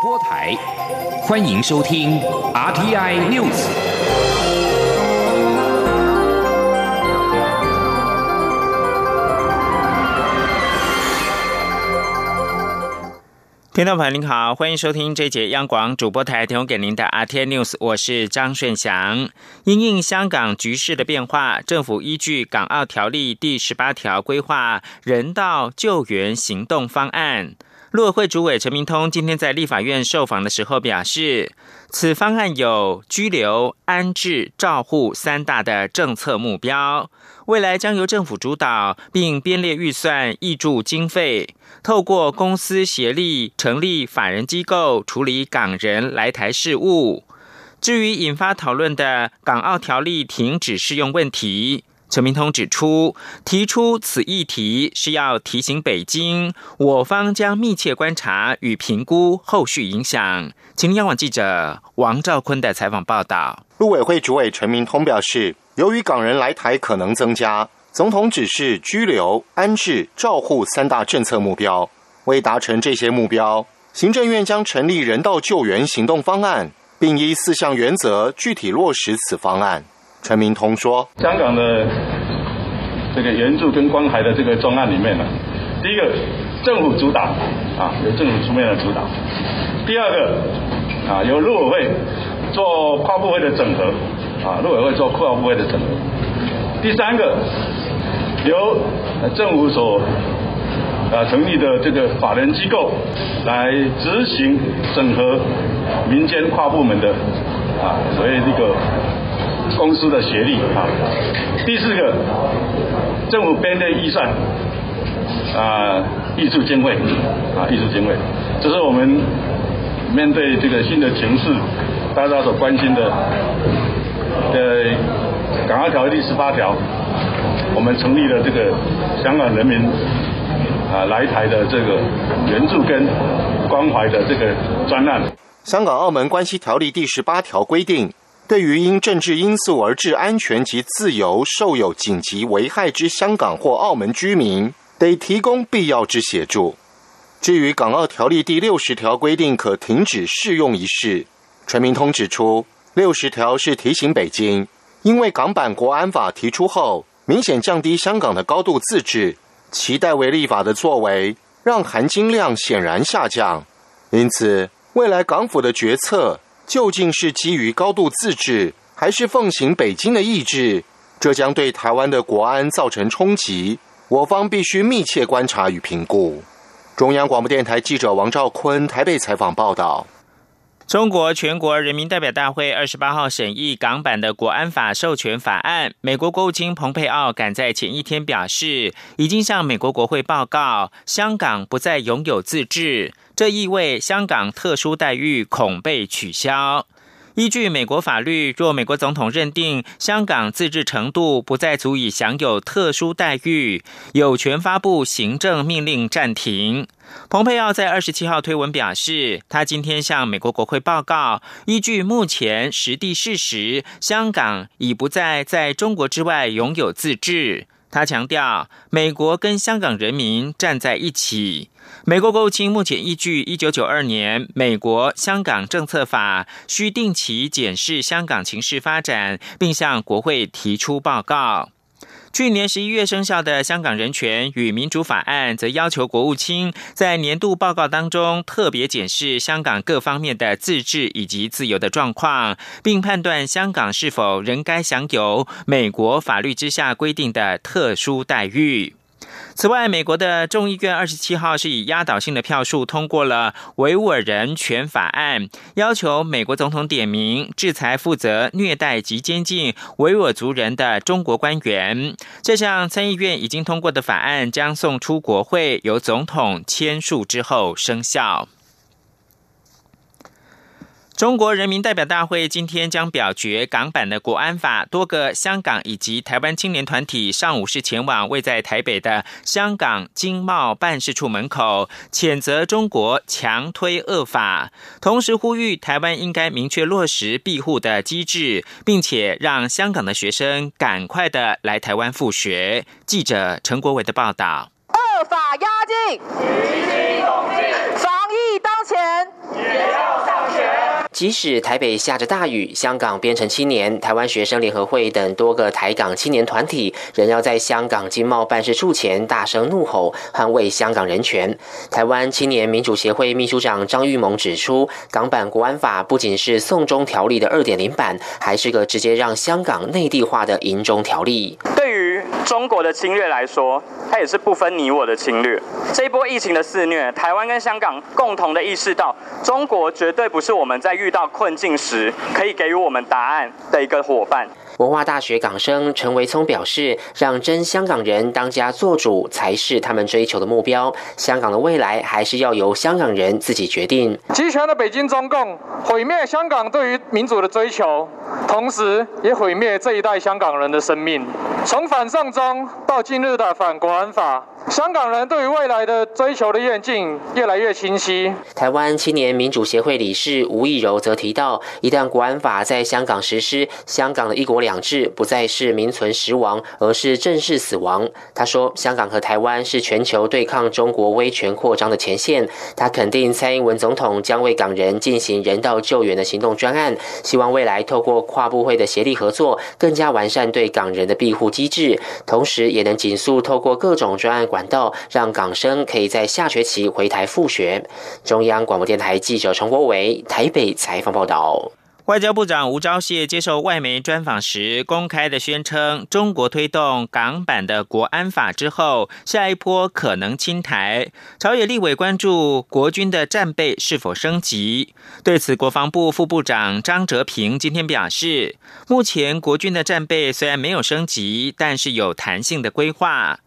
播台，欢迎收听 RTI News。听众朋友您好，欢迎收听这节央广主播台提供给您的 RTI News，我是张顺祥。因应香港局势的变化，政府依据《港澳条例》第十八条规划人道救援行动方案。陆委会主委陈明通今天在立法院受访的时候表示，此方案有居留、安置、照护三大的政策目标，未来将由政府主导，并编列预算、挹注经费，透过公私协力成立法人机构处理港人来台事务。至于引发讨论的港澳条例停止适用问题。陈明通指出，提出此议题是要提醒北京，我方将密切观察与评估后续影响。请央网记者王兆坤的采访报道。陆委会主委陈明通表示，由于港人来台可能增加，总统指示拘留、安置、照护三大政策目标。为达成这些目标，行政院将成立人道救援行动方案，并依四项原则具体落实此方案。陈明通说：“香港的这个援助跟关怀的这个专案里面呢，第一个政府主导啊，由政府出面来主导；第二个啊，由陆委会做跨部会的整合啊，陆委会做跨部会的整合；第三个由政府所啊成立的这个法人机构来执行整合民间跨部门的啊，所以这个。”公司的协力啊，第四个，政府编的预算啊，艺术经费啊，艺术经费，这是我们面对这个新的形势，大家所关心的呃《港澳条例》第十八条，我们成立了这个香港人民啊来台的这个援助跟关怀的这个专案，《香港澳门关系条例》第十八条规定。对于因政治因素而致安全及自由受有紧急危害之香港或澳门居民，得提供必要之协助。至于《港澳条例》第六十条规定可停止适用一事，陈明通指出，六十条是提醒北京，因为港版国安法提出后，明显降低香港的高度自治，其代为立法的作为让含金量显然下降，因此未来港府的决策。究竟是基于高度自治，还是奉行北京的意志？这将对台湾的国安造成冲击，我方必须密切观察与评估。中央广播电台记者王兆坤台北采访报道。中国全国人民代表大会二十八号审议港版的国安法授权法案。美国国务卿蓬佩奥赶在前一天表示，已经向美国国会报告，香港不再拥有自治，这意味香港特殊待遇恐被取消。依据美国法律，若美国总统认定香港自治程度不再足以享有特殊待遇，有权发布行政命令暂停。蓬佩奥在二十七号推文表示，他今天向美国国会报告，依据目前实地事实，香港已不再在中国之外拥有自治。他强调，美国跟香港人民站在一起。美国国务卿目前依据一九九二年《美国香港政策法》，需定期检视香港情势发展，并向国会提出报告。去年十一月生效的《香港人权与民主法案》则要求国务卿在年度报告当中特别检视香港各方面的自治以及自由的状况，并判断香港是否仍该享有美国法律之下规定的特殊待遇。此外，美国的众议院二十七号是以压倒性的票数通过了维吾尔人权法案，要求美国总统点名制裁负责虐待及监禁维吾尔族人的中国官员。这项参议院已经通过的法案将送出国会，由总统签署之后生效。中国人民代表大会今天将表决港版的国安法，多个香港以及台湾青年团体上午是前往位在台北的香港经贸办事处门口，谴责中国强推恶法，同时呼吁台湾应该明确落实庇护的机制，并且让香港的学生赶快的来台湾复学。记者陈国伟的报道：恶法压境，防疫当前。即使台北下着大雨，香港边城青年、台湾学生联合会等多个台港青年团体，仍要在香港经贸办事处前大声怒吼，捍卫香港人权。台湾青年民主协会秘书长张玉萌指出，港版国安法不仅是送中条例的二点零版，还是个直接让香港内地化的银中条例。对于中国的侵略来说，它也是不分你我的侵略。这一波疫情的肆虐，台湾跟香港共同的意识到，中国绝对不是我们在遇到困境时可以给予我们答案的一个伙伴。文化大学港生陈维聪表示：“让真香港人当家做主才是他们追求的目标。香港的未来还是要由香港人自己决定。”集权的北京中共毁灭香港对于民主的追求，同时也毁灭这一代香港人的生命。从反送中到今日的反国安法。香港人对于未来的追求的愿景越来越清晰。台湾青年民主协会理事吴义柔则提到，一旦国安法在香港实施，香港的一国两制不再是名存实亡，而是正式死亡。他说，香港和台湾是全球对抗中国威权扩张的前线。他肯定蔡英文总统将为港人进行人道救援的行动专案，希望未来透过跨部会的协力合作，更加完善对港人的庇护机制，同时也能紧速透过各种专案。管道让港生可以在下学期回台复学。中央广播电台记者陈国伟台北采访报道。外交部长吴钊燮接受外媒专访时，公开的宣称，中国推动港版的国安法之后，下一波可能侵台。朝野立委关注国军的战备是否升级。对此，国防部副部长张哲平今天表示，目前国军的战备虽然没有升级，但是有弹性的规划。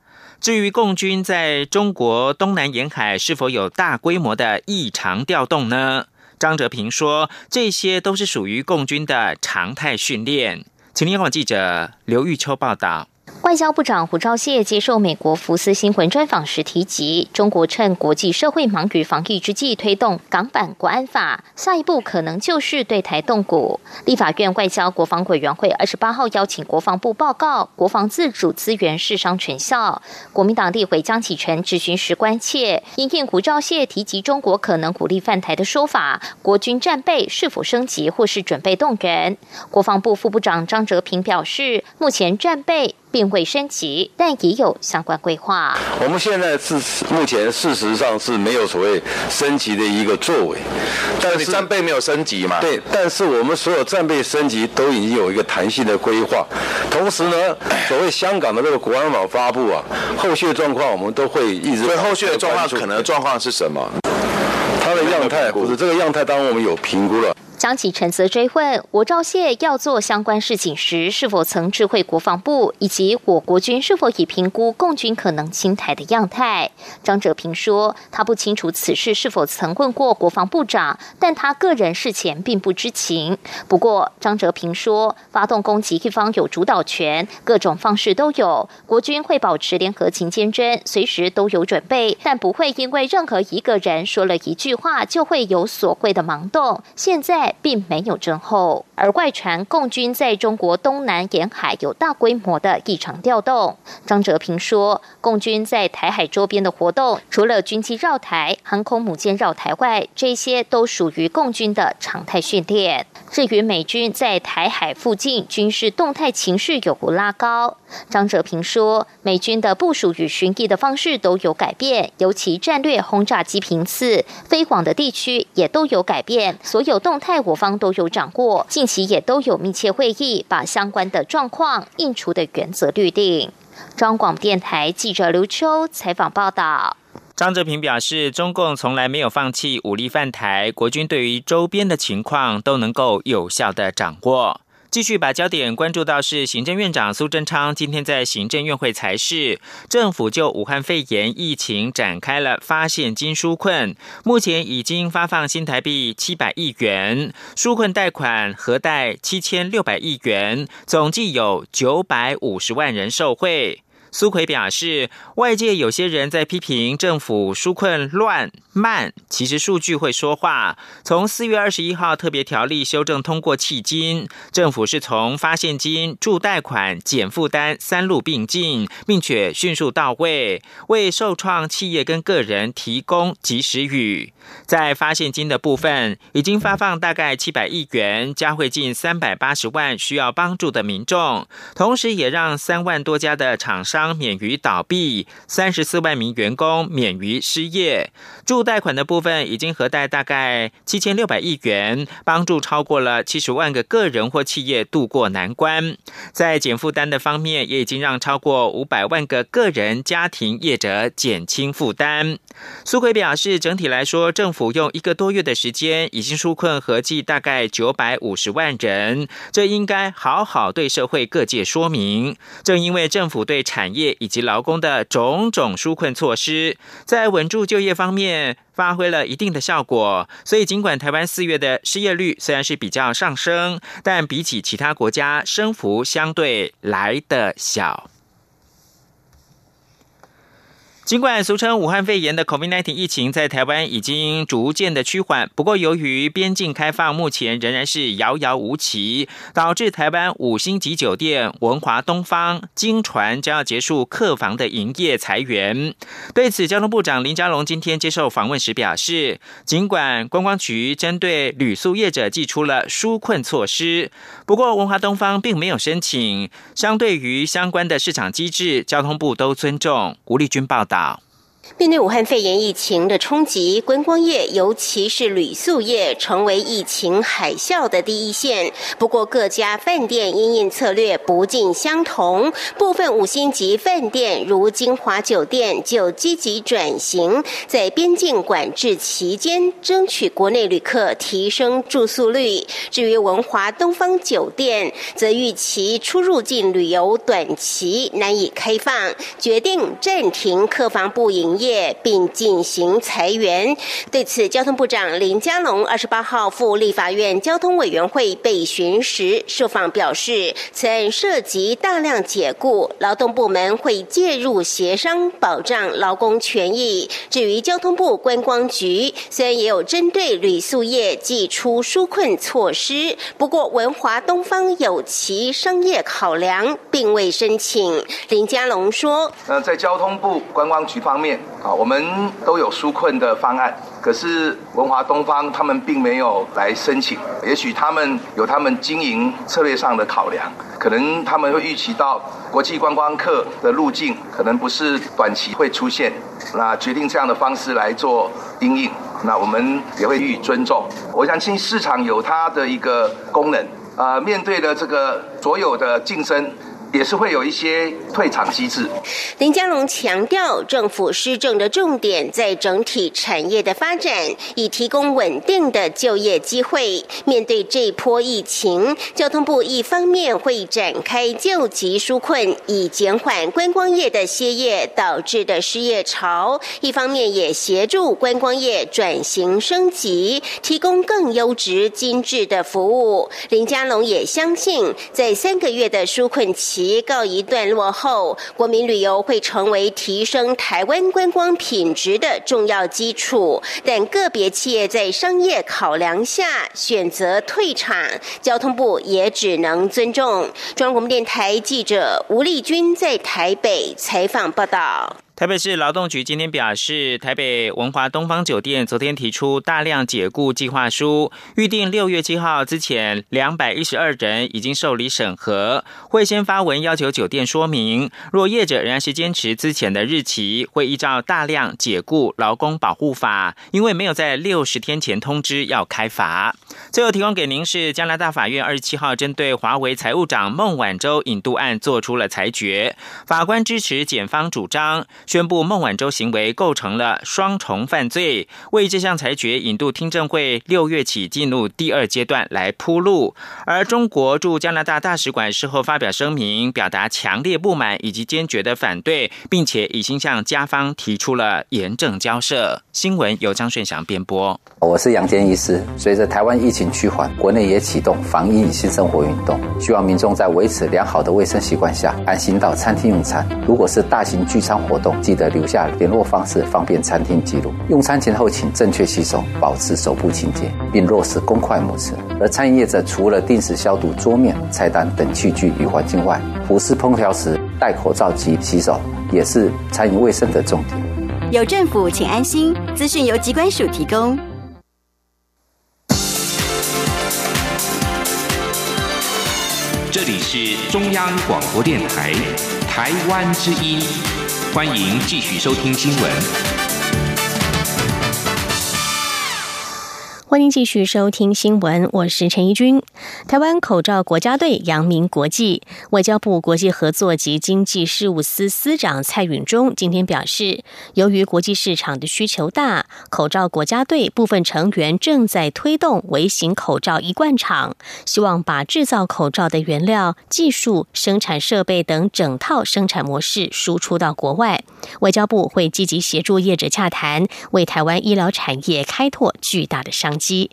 至于共军在中国东南沿海是否有大规模的异常调动呢？张哲平说，这些都是属于共军的常态训练。请听网记者刘玉秋报道。外交部长胡兆燮接受美国福斯新闻专访时提及，中国趁国际社会忙于防疫之际推动港版国安法，下一步可能就是对台动武。立法院外交国防委员会二十八号邀请国防部报告国防自主资源试商成效。国民党立委江启臣质询时关切，因应胡兆燮提及中国可能鼓励犯台的说法，国军战备是否升级或是准备动员？国防部副部长张哲平表示，目前战备。并未升级，但已有相关规划。我们现在是目前事实上是没有所谓升级的一个作为，但是战备没有升级嘛？对，但是我们所有战备升级都已经有一个弹性的规划。同时呢，所谓香港的这个国安法发布啊，后续的状况我们都会一直。所以后续的状况可能状况是什么？它的样态不是这个样态，当然我们有评估了。江启臣则追问：我赵谢要做相关事情时，是否曾知会国防部，以及我国军是否已评估共军可能侵台的样态？张哲平说，他不清楚此事是否曾问过国防部长，但他个人事前并不知情。不过，张哲平说，发动攻击一方有主导权，各种方式都有，国军会保持联合勤监侦，随时都有准备，但不会因为任何一个人说了一句话就会有所谓的盲动。现在。并没有症候，而外传共军在中国东南沿海有大规模的异常调动。张哲平说，共军在台海周边的活动，除了军机绕台、航空母舰绕台外，这些都属于共军的常态训练。至于美军在台海附近军事动态情绪有无拉高，张哲平说，美军的部署与巡弋的方式都有改变，尤其战略轰炸机频次、飞往的地区也都有改变，所有动态。我方都有掌握，近期也都有密切会议，把相关的状况应处的原则律定。中广电台记者刘秋采访报道。张泽平表示，中共从来没有放弃武力犯台，国军对于周边的情况都能够有效的掌握。继续把焦点关注到是行政院长苏贞昌今天在行政院会财市，政府就武汉肺炎疫情展开了发现金纾困，目前已经发放新台币七百亿元纾困贷款，核贷七千六百亿元，总计有九百五十万人受惠。苏奎表示，外界有些人在批评政府纾困乱慢，其实数据会说话。从四月二十一号特别条例修正通过迄今，政府是从发现金、助贷款、减负担三路并进，并且迅速到位，为受创企业跟个人提供及时雨。在发现金的部分，已经发放大概七百亿元，加惠近三百八十万需要帮助的民众，同时也让三万多家的厂商免于倒闭，三十四万名员工免于失业。助贷款的部分已经核贷大概七千六百亿元，帮助超过了七十万个个人或企业渡过难关。在减负担的方面，也已经让超过五百万个个人家庭业者减轻负担。苏奎表示，整体来说，政府用一个多月的时间，已经纾困合计大概九百五十万人，这应该好好对社会各界说明。正因为政府对产业以及劳工的种种纾困措施，在稳住就业方面发挥了一定的效果，所以尽管台湾四月的失业率虽然是比较上升，但比起其他国家升幅相对来的小。尽管俗称武汉肺炎的 COVID-19 疫情在台湾已经逐渐的趋缓，不过由于边境开放目前仍然是遥遥无期，导致台湾五星级酒店文华东方经传将要结束客房的营业裁员。对此，交通部长林佳龙今天接受访问时表示，尽管观光局针对旅宿业者寄出了纾困措施，不过文华东方并没有申请。相对于相关的市场机制，交通部都尊重。吴立军报道。大。面对武汉肺炎疫情的冲击，观光业尤其是旅宿业成为疫情海啸的第一线。不过，各家饭店因应策略不尽相同，部分五星级饭店如金华酒店就积极转型，在边境管制期间争取国内旅客提升住宿率。至于文华东方酒店，则预期出入境旅游短期难以开放，决定暂停客房部营。业并进行裁员。对此，交通部长林佳龙二十八号赴立法院交通委员会备询时受访表示，此案涉及大量解雇，劳动部门会介入协商，保障劳工权益。至于交通部观光局，虽然也有针对旅宿业寄出纾困措施，不过文华东方有其商业考量，并未申请。林佳龙说：“那在交通部观光局方面。”啊，我们都有纾困的方案，可是文华东方他们并没有来申请，也许他们有他们经营策略上的考量，可能他们会预期到国际观光客的路径可能不是短期会出现，那决定这样的方式来做应应，那我们也会予以尊重。我相信市场有它的一个功能，啊，面对的这个所有的竞争。也是会有一些退场机制。林佳龙强调，政府施政的重点在整体产业的发展，以提供稳定的就业机会。面对这波疫情，交通部一方面会展开救急纾困，以减缓观光业的歇业导致的失业潮；一方面也协助观光业转型升级，提供更优质精致的服务。林佳龙也相信，在三个月的纾困期。告一段落后，国民旅游会成为提升台湾观光品质的重要基础。但个别企业在商业考量下选择退场，交通部也只能尊重。中央广播电台记者吴丽君在台北采访报道。台北市劳动局今天表示，台北文华东方酒店昨天提出大量解雇计划书，预定六月七号之前，两百一十二人已经受理审核，会先发文要求酒店说明。若业者仍然是坚持之前的日期，会依照大量解雇劳工保护法，因为没有在六十天前通知要开罚。最后提供给您是加拿大法院二十七号针对华为财务长孟晚舟引渡案做出了裁决，法官支持检方主张。宣布孟晚舟行为构成了双重犯罪，为这项裁决引渡听证会六月起进入第二阶段来铺路。而中国驻加拿大大使馆事后发表声明，表达强烈不满以及坚决的反对，并且已经向加方提出了严正交涉。新闻由张顺祥编播。我是杨坚医师。随着台湾疫情趋缓，国内也启动防疫新生活运动，希望民众在维持良好的卫生习惯下，安心到餐厅用餐。如果是大型聚餐活动，记得留下联络方式，方便餐厅记录。用餐前后请正确洗手，保持手部清洁，并落实公筷母匙。而餐饮业者除了定时消毒桌面、菜单等器具与环境外，服侍烹调时戴口罩及洗手，也是餐饮卫生的重点。有政府，请安心。资讯由机关署提供。这里是中央广播电台台湾之音，欢迎继续收听新闻。欢迎继续收听新闻，我是陈怡君。台湾口罩国家队扬名国际，外交部国际合作及经济事务司司长蔡允忠今天表示，由于国际市场的需求大，口罩国家队部分成员正在推动微型口罩一贯厂，希望把制造口罩的原料、技术、生产设备等整套生产模式输出到国外。外交部会积极协助业者洽谈，为台湾医疗产业开拓巨大的商机。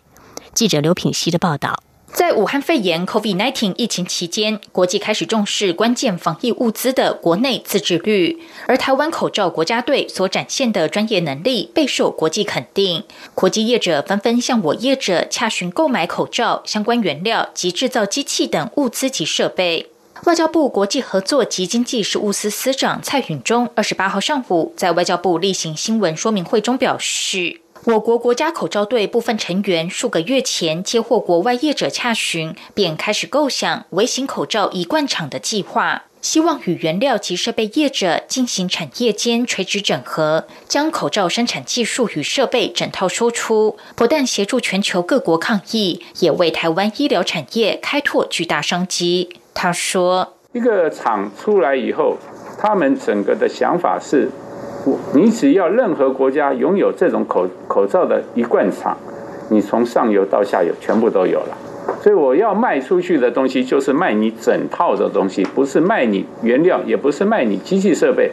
记者刘品希的报道。在武汉肺炎 （COVID-19） 疫情期间，国际开始重视关键防疫物资的国内自制率，而台湾口罩国家队所展现的专业能力备受国际肯定。国际业者纷纷向我业者洽询购买口罩相关原料及制造机器等物资及设备。外交部国际合作及经济事务司司长蔡允忠二十八号上午在外交部例行新闻说明会中表示，我国国家口罩队部分成员数个月前接获国外业者洽询，便开始构想微型口罩一贯厂的计划，希望与原料及设备业者进行产业间垂直整合，将口罩生产技术与设备整套输出，不但协助全球各国抗疫，也为台湾医疗产业开拓巨大商机。他说：“一个厂出来以后，他们整个的想法是，你只要任何国家拥有这种口口罩的一罐厂，你从上游到下游全部都有了。所以我要卖出去的东西就是卖你整套的东西，不是卖你原料，也不是卖你机器设备。”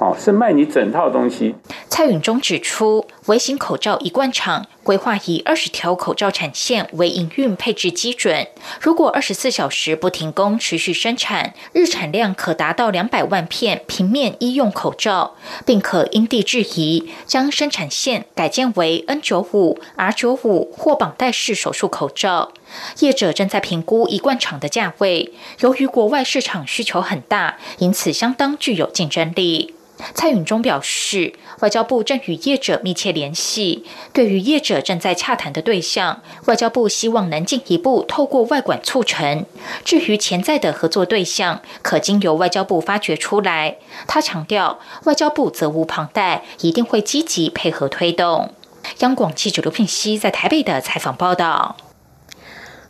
哦，是卖你整套东西。蔡允中指出，微型口罩一贯厂规划以二十条口罩产线为营运配置基准，如果二十四小时不停工持续生产，日产量可达到两百万片平面医用口罩，并可因地制宜将生产线改建为 N 九五、R 九五或绑带式手术口罩。业者正在评估一贯厂的价位，由于国外市场需求很大，因此相当具有竞争力。蔡允忠表示，外交部正与业者密切联系。对于业者正在洽谈的对象，外交部希望能进一步透过外管促成。至于潜在的合作对象，可经由外交部发掘出来。他强调，外交部责无旁贷，一定会积极配合推动。央广记者刘聘熙在台北的采访报道。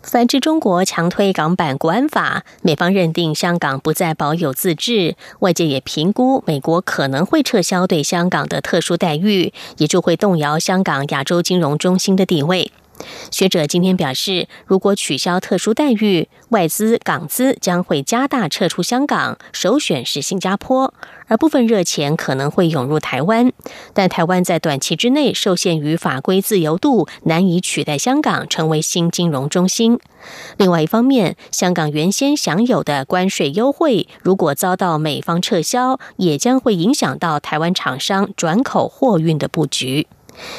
反之，中国强推港版国安法，美方认定香港不再保有自治，外界也评估美国可能会撤销对香港的特殊待遇，也就会动摇香港亚洲金融中心的地位。学者今天表示，如果取消特殊待遇，外资港资将会加大撤出香港，首选是新加坡，而部分热钱可能会涌入台湾。但台湾在短期之内受限于法规自由度，难以取代香港成为新金融中心。另外一方面，香港原先享有的关税优惠，如果遭到美方撤销，也将会影响到台湾厂商转口货运的布局。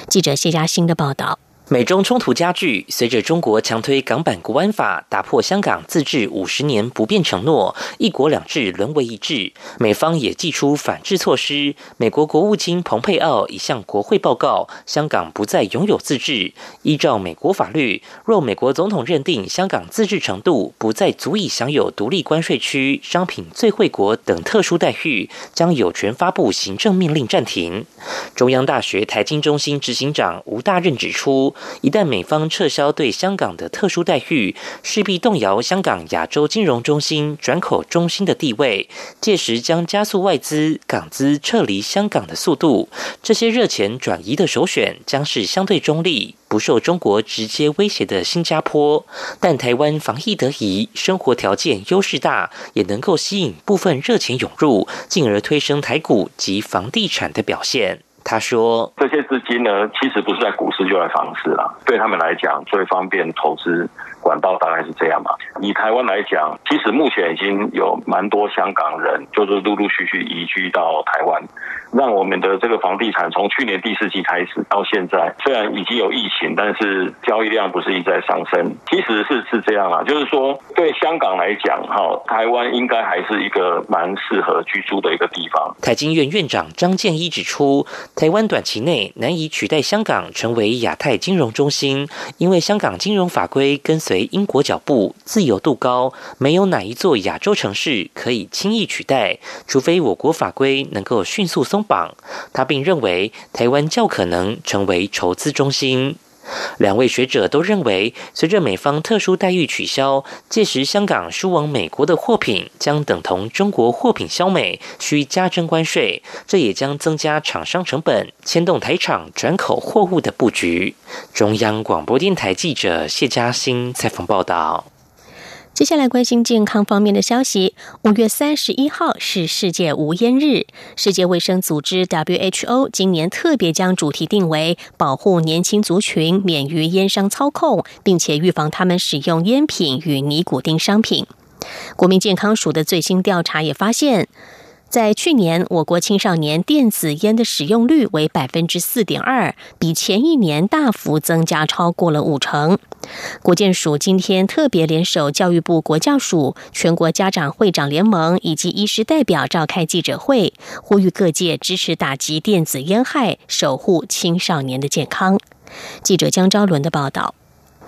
记者谢嘉欣的报道。美中冲突加剧，随着中国强推港版国安法，打破香港自治五十年不变承诺，一国两制沦为一制。美方也祭出反制措施。美国国务卿蓬佩奥已向国会报告，香港不再拥有自治。依照美国法律，若美国总统认定香港自治程度不再足以享有独立关税区、商品最惠国等特殊待遇，将有权发布行政命令暂停。中央大学台经中心执行长吴大任指出。一旦美方撤销对香港的特殊待遇，势必动摇香港亚洲金融中心、转口中心的地位，届时将加速外资、港资撤离香港的速度。这些热钱转移的首选将是相对中立、不受中国直接威胁的新加坡。但台湾防疫得宜，生活条件优势大，也能够吸引部分热钱涌入，进而推升台股及房地产的表现。他说：“这些资金呢，其实不是在股市，就在房市了。对他们来讲，最方便投资管道大概是这样嘛。以台湾来讲，其实目前已经有蛮多香港人，就是陆陆续续移居到台湾。”让我们的这个房地产从去年第四季开始到现在，虽然已经有疫情，但是交易量不是一再上升。其实是是这样啊，就是说对香港来讲，哈，台湾应该还是一个蛮适合居住的一个地方。台经院院长张建一指出，台湾短期内难以取代香港成为亚太金融中心，因为香港金融法规跟随英国脚步，自由度高，没有哪一座亚洲城市可以轻易取代，除非我国法规能够迅速松。绑，他并认为台湾较可能成为筹资中心。两位学者都认为，随着美方特殊待遇取消，届时香港输往美国的货品将等同中国货品销美，需加征关税，这也将增加厂商成本，牵动台厂转口货物的布局。中央广播电台记者谢嘉欣采访报道。接下来关心健康方面的消息。五月三十一号是世界无烟日，世界卫生组织 WHO 今年特别将主题定为保护年轻族群免于烟商操控，并且预防他们使用烟品与尼古丁商品。国民健康署的最新调查也发现。在去年，我国青少年电子烟的使用率为百分之四点二，比前一年大幅增加超过了五成。国建署今天特别联手教育部国教署、全国家长会长联盟以及医师代表召开记者会，呼吁各界支持打击电子烟害，守护青少年的健康。记者江昭伦的报道：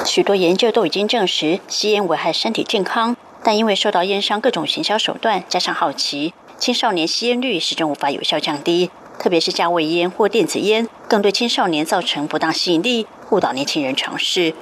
许多研究都已经证实吸烟危害身体健康，但因为受到烟商各种行销手段，加上好奇。青少年吸烟率始终无法有效降低，特别是加味烟或电子烟，更对青少年造成不当吸引力，误导年轻人尝试。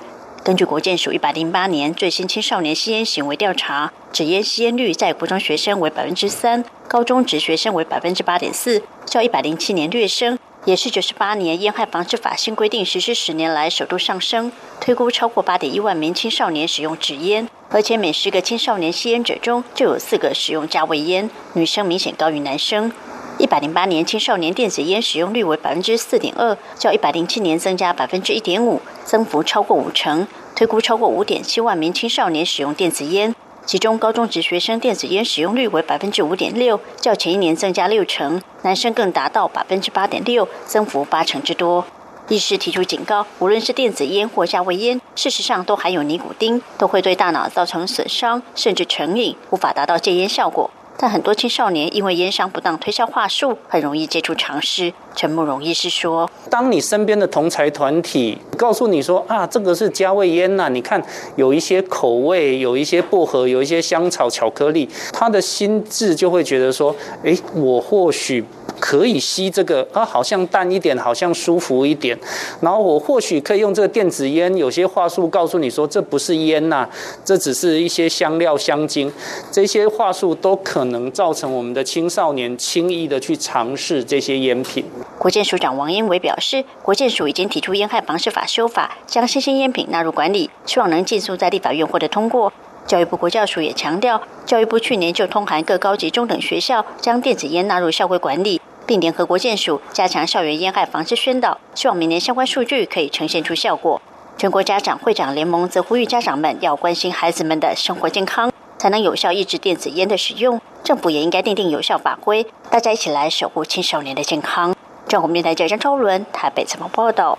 根据国建署一百零八年最新青少年吸烟行为调查，纸烟吸烟率在国中学生为百分之三，高中职学生为百分之八点四，较一百零七年略升。也是九十八年烟害防治法新规定实施十年来首度上升，推估超过八点一万名青少年使用纸烟，而且每十个青少年吸烟者中就有四个使用加味烟，女生明显高于男生。一百零八年青少年电子烟使用率为百分之四点二，较一百零七年增加百分之一点五，增幅超过五成，推估超过五点七万名青少年使用电子烟。其中，高中职学生电子烟使用率为百分之五点六，较前一年增加六成；男生更达到百分之八点六，增幅八成之多。医师提出警告：无论是电子烟或加味烟，事实上都含有尼古丁，都会对大脑造成损伤，甚至成瘾，无法达到戒烟效果。但很多青少年因为烟商不当推销话术，很容易接触尝试。陈慕容医师说：“当你身边的同才团体告诉你说啊，这个是加味烟呐，你看有一些口味，有一些薄荷，有一些香草巧克力，他的心智就会觉得说，哎，我或许。”可以吸这个啊，好像淡一点，好像舒服一点。然后我或许可以用这个电子烟，有些话术告诉你说这不是烟呐，这只是一些香料香精。这些话术都可能造成我们的青少年轻易的去尝试这些烟品。国建署长王英伟表示，国建署已经提出烟害防治法修法，将新兴烟品纳入管理，希望能尽速在立法院获得通过。教育部国教署也强调，教育部去年就通函各高级中等学校，将电子烟纳入校规管理。并联合国建署加强校园烟害防治宣导，希望明年相关数据可以呈现出效果。全国家长会长联盟则呼吁家长们要关心孩子们的生活健康，才能有效抑制电子烟的使用。政府也应该订定有效法规，大家一起来守护青少年的健康。中国电台记者张超伦台北采访报道。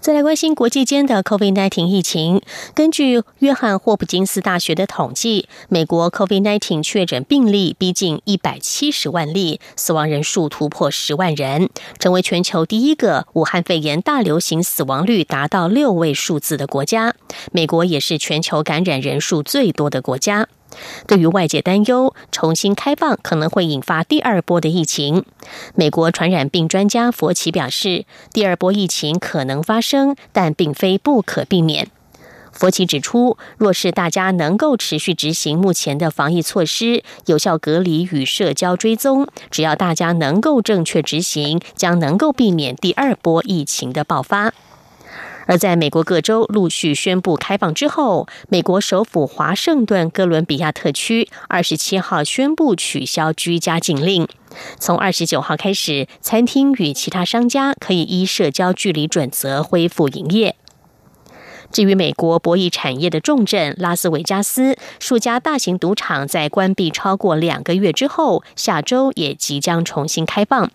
再来关心国际间的 COVID-19 疫情。根据约翰霍普金斯大学的统计，美国 COVID-19 确诊病例逼近一百七十万例，死亡人数突破十万人，成为全球第一个武汉肺炎大流行死亡率达到六位数字的国家。美国也是全球感染人数最多的国家。对于外界担忧重新开放可能会引发第二波的疫情，美国传染病专家佛奇表示，第二波疫情可能发生，但并非不可避免。佛奇指出，若是大家能够持续执行目前的防疫措施，有效隔离与社交追踪，只要大家能够正确执行，将能够避免第二波疫情的爆发。而在美国各州陆续宣布开放之后，美国首府华盛顿哥伦比亚特区二十七号宣布取消居家禁令，从二十九号开始，餐厅与其他商家可以依社交距离准则恢复营业。至于美国博弈产业的重镇拉斯维加斯，数家大型赌场在关闭超过两个月之后，下周也即将重新开放，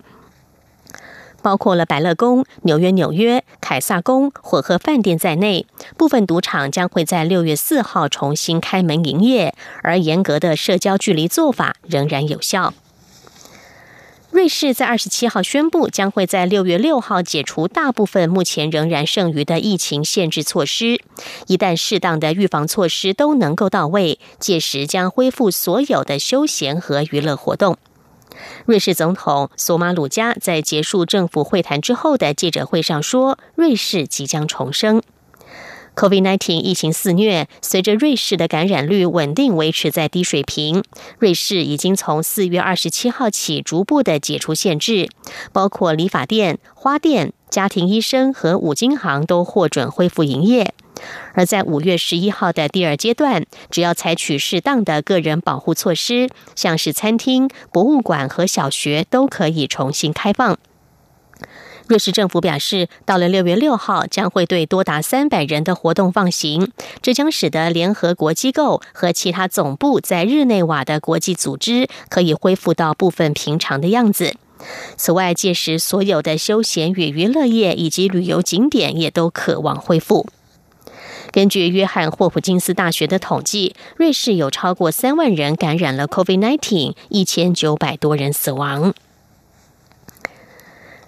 包括了百乐宫、纽约纽约、凯撒宫、火鹤饭店在内，部分赌场将会在六月四号重新开门营业，而严格的社交距离做法仍然有效。瑞士在二十七号宣布，将会在六月六号解除大部分目前仍然剩余的疫情限制措施。一旦适当的预防措施都能够到位，届时将恢复所有的休闲和娱乐活动。瑞士总统索马鲁加在结束政府会谈之后的记者会上说：“瑞士即将重生。” COVID-19 疫情肆虐，随着瑞士的感染率稳定维持在低水平，瑞士已经从四月二十七号起逐步的解除限制，包括理发店、花店、家庭医生和五金行都获准恢复营业。而在五月十一号的第二阶段，只要采取适当的个人保护措施，像是餐厅、博物馆和小学都可以重新开放。瑞士政府表示，到了六月六号，将会对多达三百人的活动放行，这将使得联合国机构和其他总部在日内瓦的国际组织可以恢复到部分平常的样子。此外，届时所有的休闲与娱乐业以及旅游景点也都渴望恢复。根据约翰霍普金斯大学的统计，瑞士有超过三万人感染了 COVID-19，一千九百多人死亡。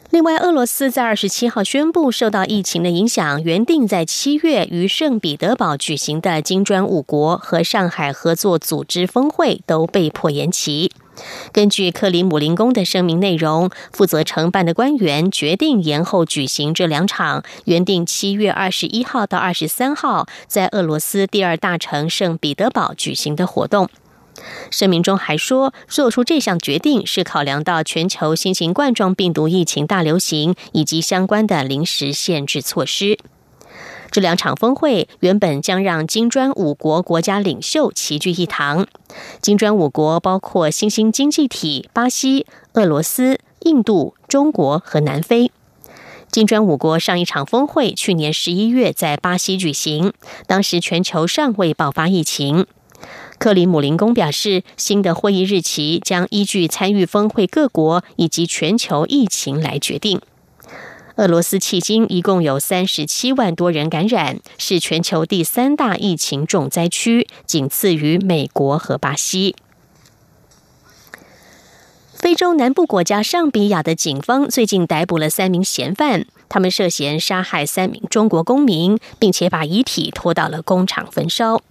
另外，俄罗斯在二十七号宣布，受到疫情的影响，原定在七月于圣彼得堡举行的金砖五国和上海合作组织峰会都被迫延期。根据克里姆林宫的声明内容，负责承办的官员决定延后举行这两场原定七月二十一号到二十三号在俄罗斯第二大城圣彼得堡举行的活动。声明中还说，做出这项决定是考量到全球新型冠状病毒疫情大流行以及相关的临时限制措施。这两场峰会原本将让金砖五国国家领袖齐聚一堂。金砖五国包括新兴经济体巴西、俄罗斯、印度、中国和南非。金砖五国上一场峰会去年十一月在巴西举行，当时全球尚未爆发疫情。克里姆林宫表示，新的会议日期将依据参与峰会各国以及全球疫情来决定。俄罗斯迄今一共有三十七万多人感染，是全球第三大疫情重灾区，仅次于美国和巴西。非洲南部国家上比亚的警方最近逮捕了三名嫌犯，他们涉嫌杀害三名中国公民，并且把遗体拖到了工厂焚烧。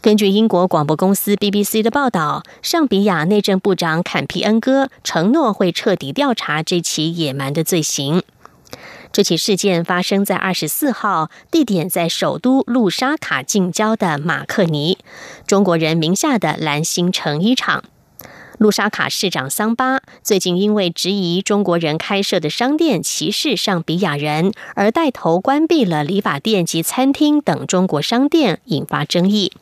根据英国广播公司 BBC 的报道，上比亚内政部长坎皮恩哥承诺会彻底调查这起野蛮的罪行。这起事件发生在二十四号，地点在首都路沙卡近郊的马克尼，中国人名下的蓝星成衣厂。路沙卡市长桑巴最近因为质疑中国人开设的商店歧视上比亚人，而带头关闭了理发店及餐厅等中国商店，引发争议。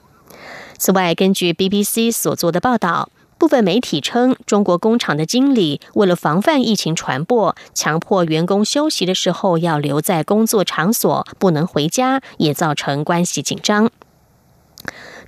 此外，根据 BBC 所做的报道，部分媒体称，中国工厂的经理为了防范疫情传播，强迫员工休息的时候要留在工作场所，不能回家，也造成关系紧张。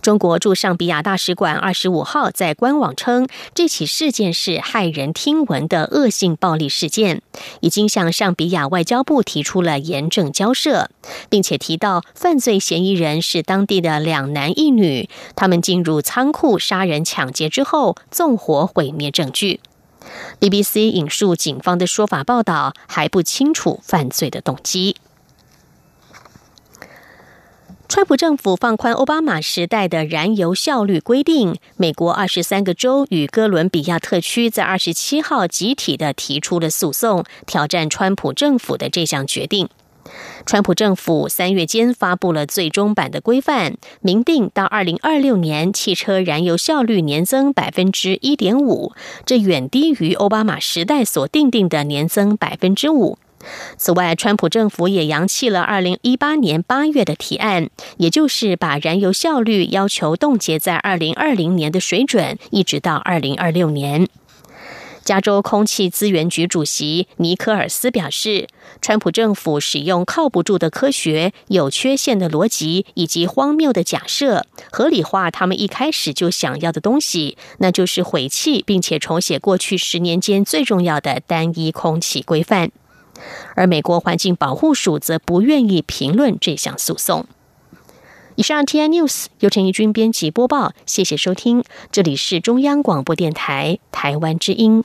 中国驻上比亚大使馆二十五号在官网称，这起事件是骇人听闻的恶性暴力事件，已经向上比亚外交部提出了严正交涉，并且提到犯罪嫌疑人是当地的两男一女，他们进入仓库杀人抢劫之后，纵火毁灭证据。BBC 引述警方的说法报道，还不清楚犯罪的动机。川普政府放宽奥巴马时代的燃油效率规定，美国二十三个州与哥伦比亚特区在二十七号集体的提出了诉讼，挑战川普政府的这项决定。川普政府三月间发布了最终版的规范，明定到二零二六年汽车燃油效率年增百分之一点五，这远低于奥巴马时代所定定的年增百分之五。此外，川普政府也扬弃了二零一八年八月的提案，也就是把燃油效率要求冻结在二零二零年的水准，一直到二零二六年。加州空气资源局主席尼科尔斯表示，川普政府使用靠不住的科学、有缺陷的逻辑以及荒谬的假设，合理化他们一开始就想要的东西，那就是毁弃并且重写过去十年间最重要的单一空气规范。而美国环境保护署则不愿意评论这项诉讼。以上 T I News 由陈怡君编辑播报，谢谢收听，这里是中央广播电台台湾之音。